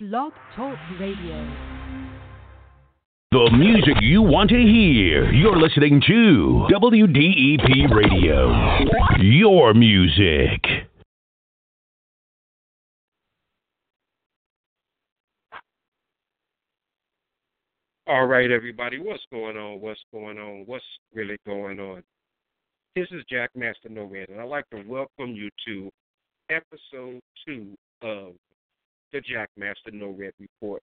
Blog Talk Radio. The music you want to hear. You're listening to WDEP Radio. Your music. All right, everybody, what's going on? What's going on? What's really going on? This is Jackmaster Nored, and I'd like to welcome you to episode two of the Jackmaster Nored Report.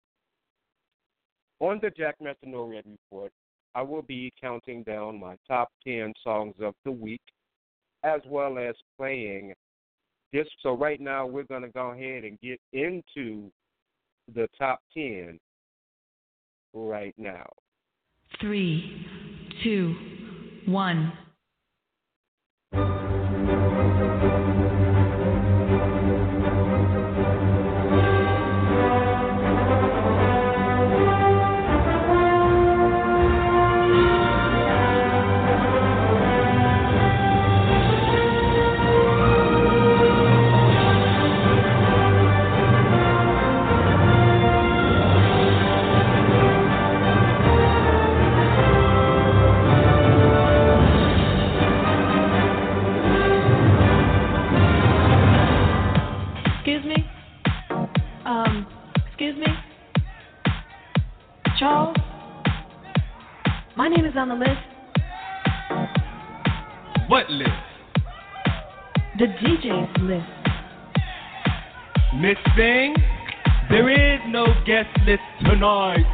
On the Jackmaster Nored Report, I will be counting down my top 10 songs of the week, as well as playing this. So, right now, we're going to go ahead and get into the top 10 right now. Three, two, one. On the list. What list? The DJ's list. Miss Thing? There is no guest list tonight.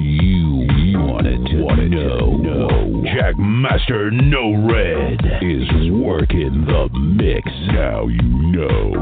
You wanted to know. know. Jack Master No Red is working the mix. Now you know.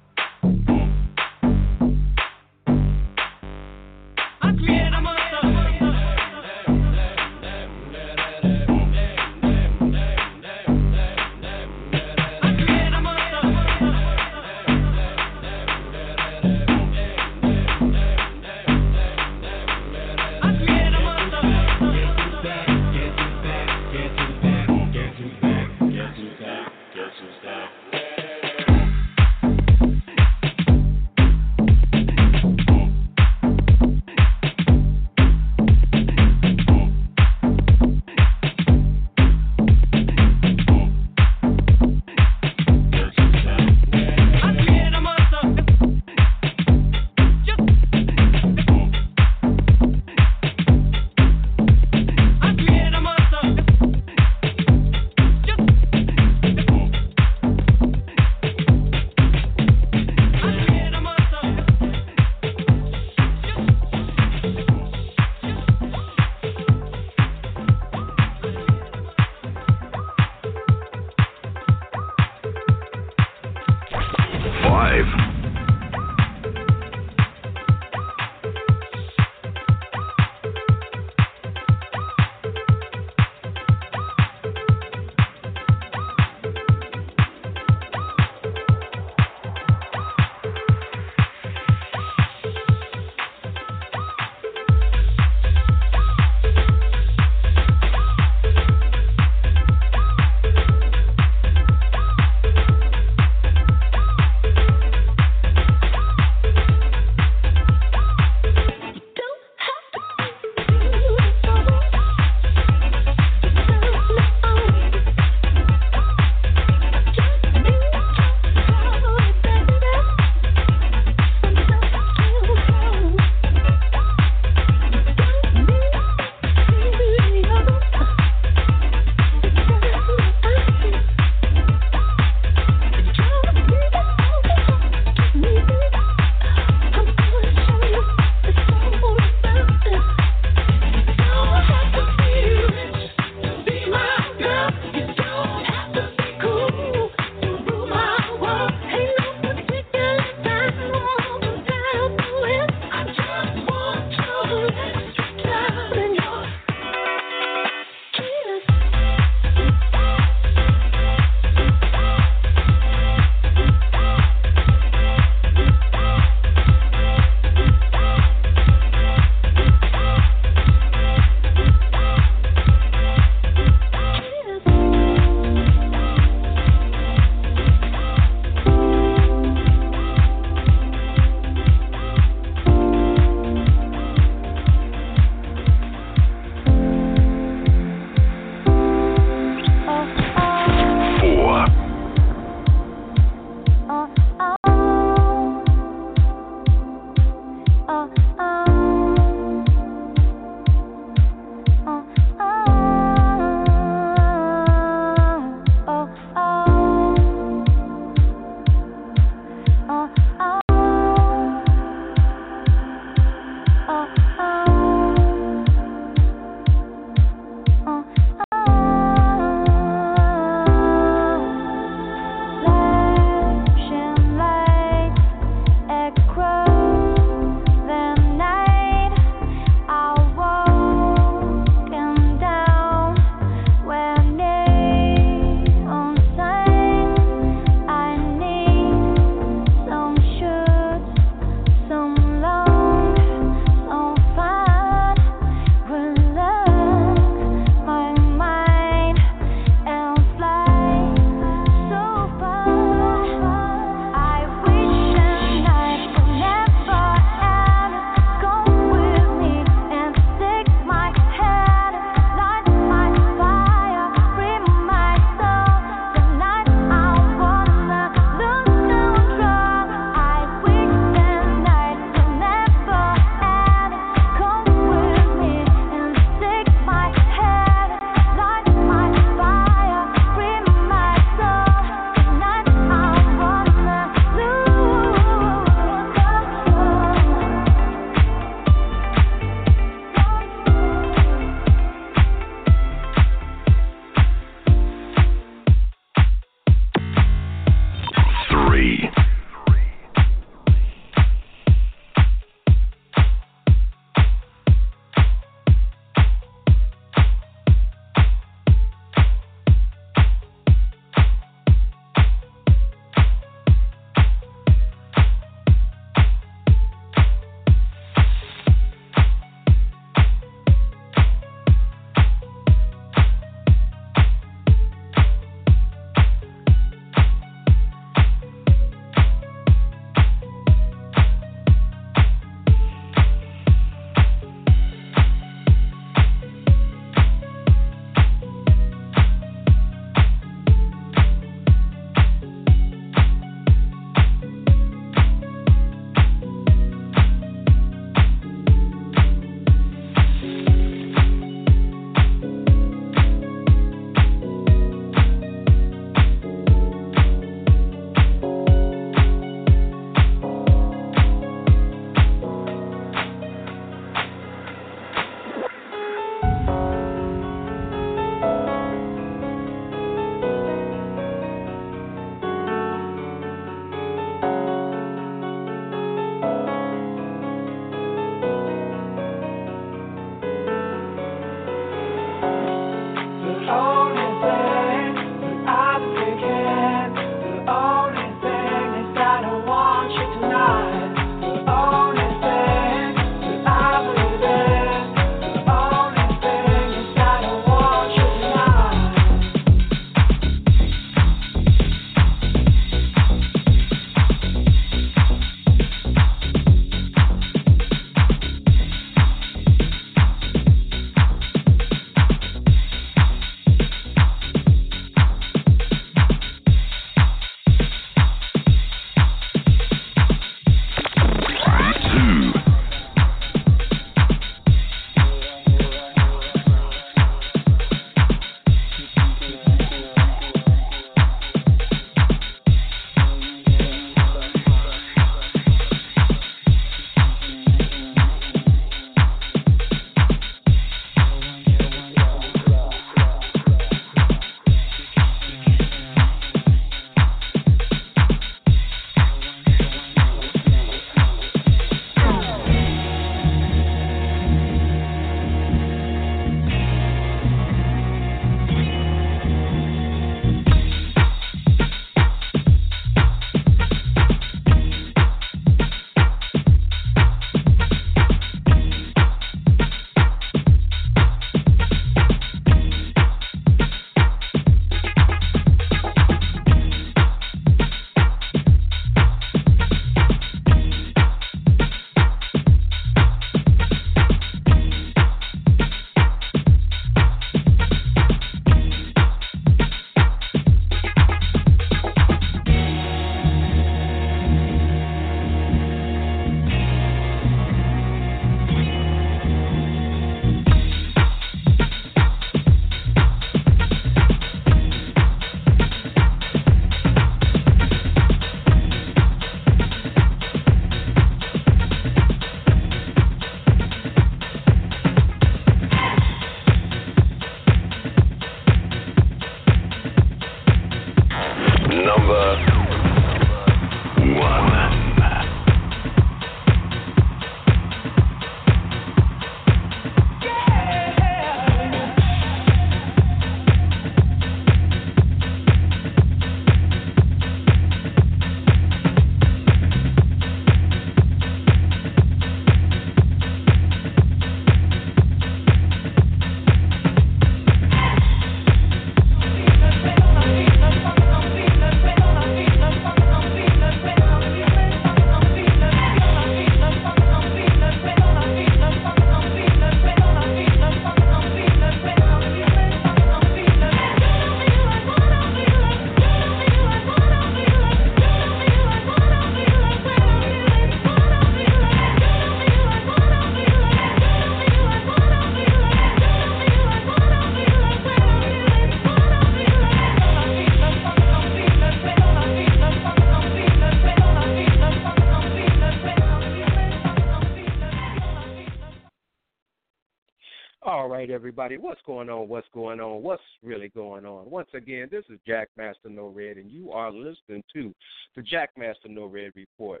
Everybody. What's going on? What's going on? What's really going on? Once again, this is Jackmaster Nored, and you are listening to the Jackmaster Nored Report.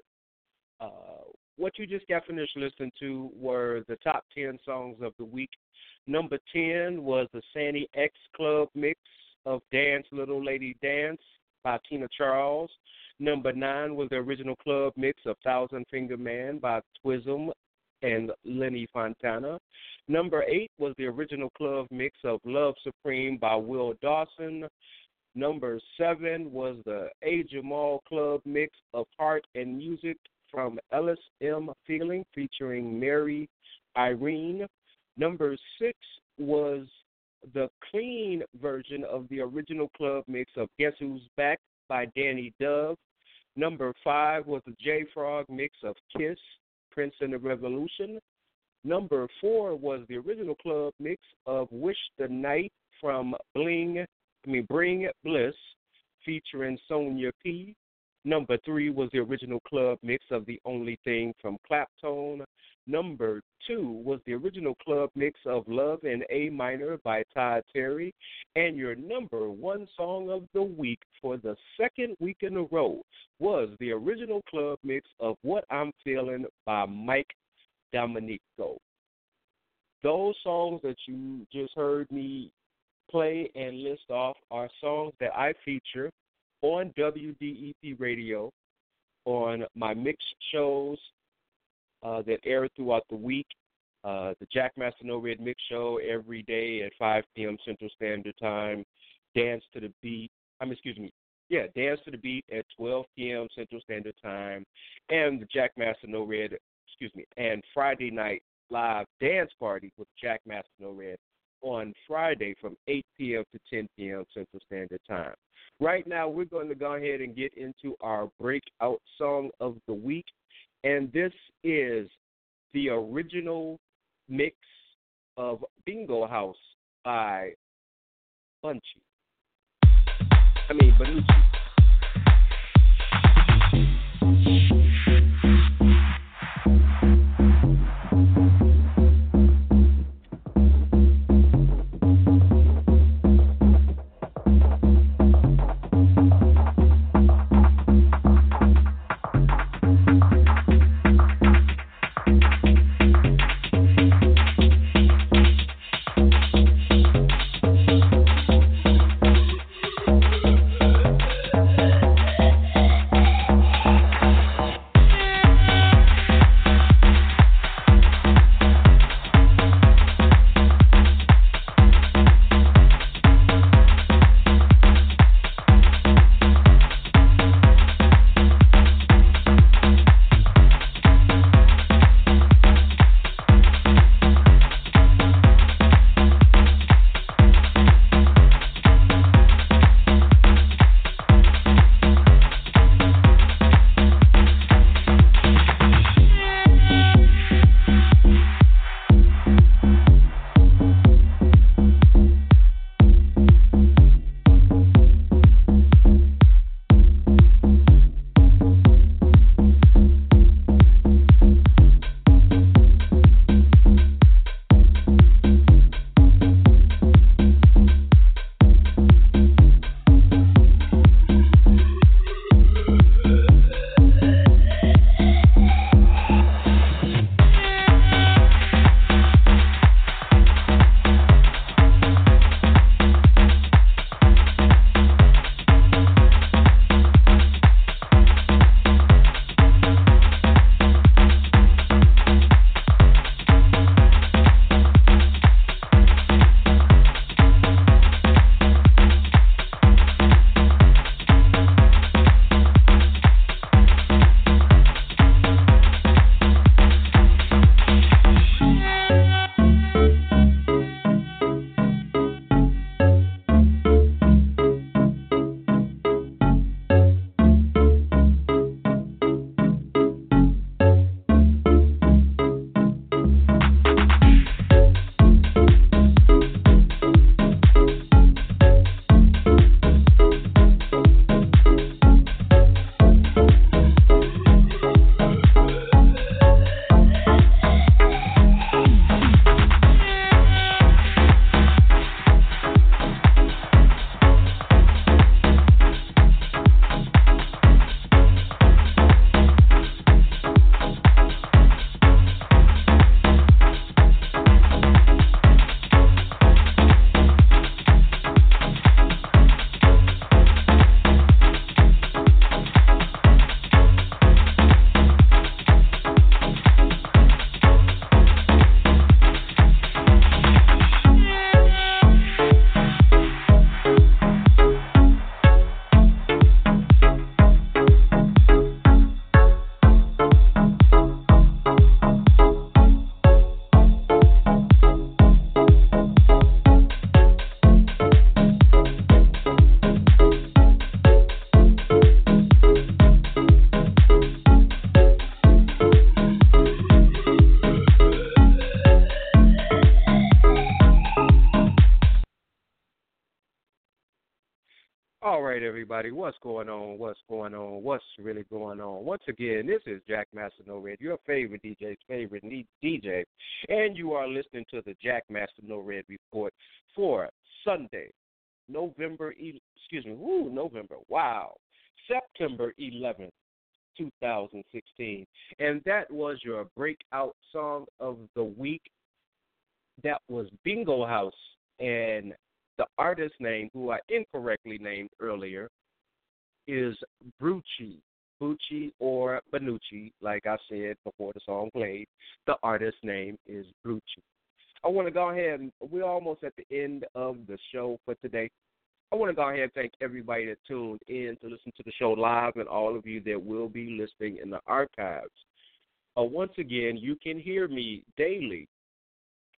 Uh, what you just got finished listening to were the top 10 songs of the week. Number 10 was the Sandy X Club mix of Dance Little Lady Dance by Tina Charles. Number 9 was the original club mix of Thousand Finger Man by Twism and Lenny Fontana. Number eight was the original club mix of Love Supreme by Will Dawson. Number seven was the A. Jamal Club mix of Heart and Music from Ellis M. Feeling featuring Mary Irene. Number six was the clean version of the original club mix of Guess Who's Back by Danny Dove. Number five was the J Frog mix of Kiss, Prince and the Revolution. Number four was the original club mix of Wish the Night from Bling, I mean Bring Bliss, featuring Sonia P. Number three was the original club mix of The Only Thing from Claptone. Number two was the original club mix of Love in A Minor by Todd Terry. And your number one song of the week for the second week in a row was the original club mix of What I'm Feeling by Mike Dominico. Those songs that you just heard me play and list off are songs that I feature on WDEP radio on my mix shows uh, that air throughout the week. Uh, the Jackmaster Nored Mix Show every day at 5 p.m. Central Standard Time. Dance to the Beat. I'm excuse me. Yeah, Dance to the Beat at 12 p.m. Central Standard Time, and the Jackmaster Nored excuse me, and Friday night live dance party with Jack Master No Red on Friday from 8 p.m. to 10 p.m. Central Standard Time. Right now, we're going to go ahead and get into our breakout song of the week, and this is the original mix of Bingo House by Bunchy. I mean, Benucci. Everybody. What's going on? What's going on? What's really going on? Once again, this is Jackmaster Nored, your favorite DJ's favorite DJ, and you are listening to the Jackmaster Nored report for Sunday, November. Excuse me, woo, November. Wow, September 11th, 2016, and that was your breakout song of the week. That was Bingo House and the artist name, who I incorrectly named earlier, is Brucci. Bucci or Benucci, like I said before the song played. The artist name is Brucci. I want to go ahead and we're almost at the end of the show for today. I want to go ahead and thank everybody that tuned in to listen to the show live and all of you that will be listening in the archives. Uh, once again, you can hear me daily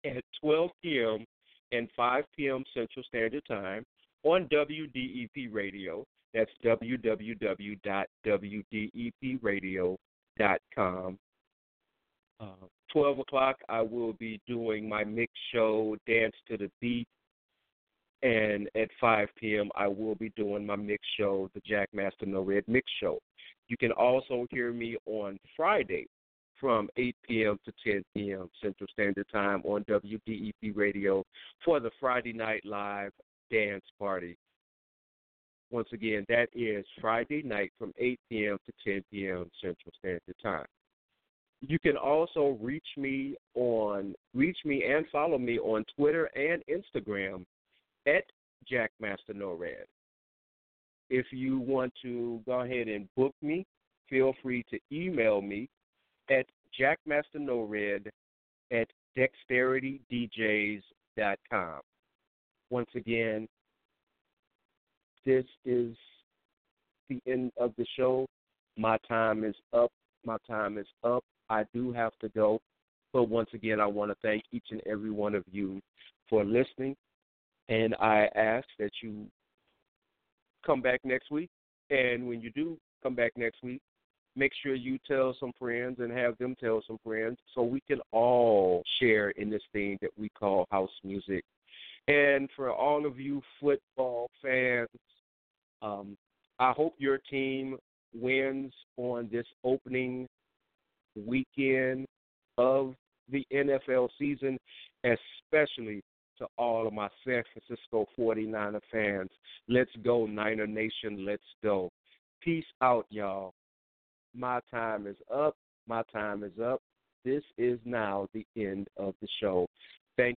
at 12 p.m and 5 p.m. Central Standard Time on WDEP Radio. That's www.wdepradio.com. Uh, 12 o'clock, I will be doing my mix show, Dance to the Beat. And at 5 p.m., I will be doing my mix show, the Jackmaster Nored Mix Show. You can also hear me on Friday from 8 p.m. to 10 p.m. Central Standard Time on WDEP Radio for the Friday Night Live Dance Party. Once again, that is Friday night from 8 p.m. to 10 p.m. Central Standard Time. You can also reach me on reach me and follow me on Twitter and Instagram at Jackmaster NoRed. If you want to go ahead and book me, feel free to email me at jackmasternored at dexteritydjs.com. Once again, this is the end of the show. My time is up. My time is up. I do have to go. But once again, I want to thank each and every one of you for listening. And I ask that you come back next week. And when you do come back next week, make sure you tell some friends and have them tell some friends so we can all share in this thing that we call house music. And for all of you football fans, um, I hope your team wins on this opening weekend of the NFL season, especially to all of my San Francisco 49er fans. Let's go, Niner Nation. Let's go. Peace out, y'all. My time is up. My time is up. This is now the end of the show. Thank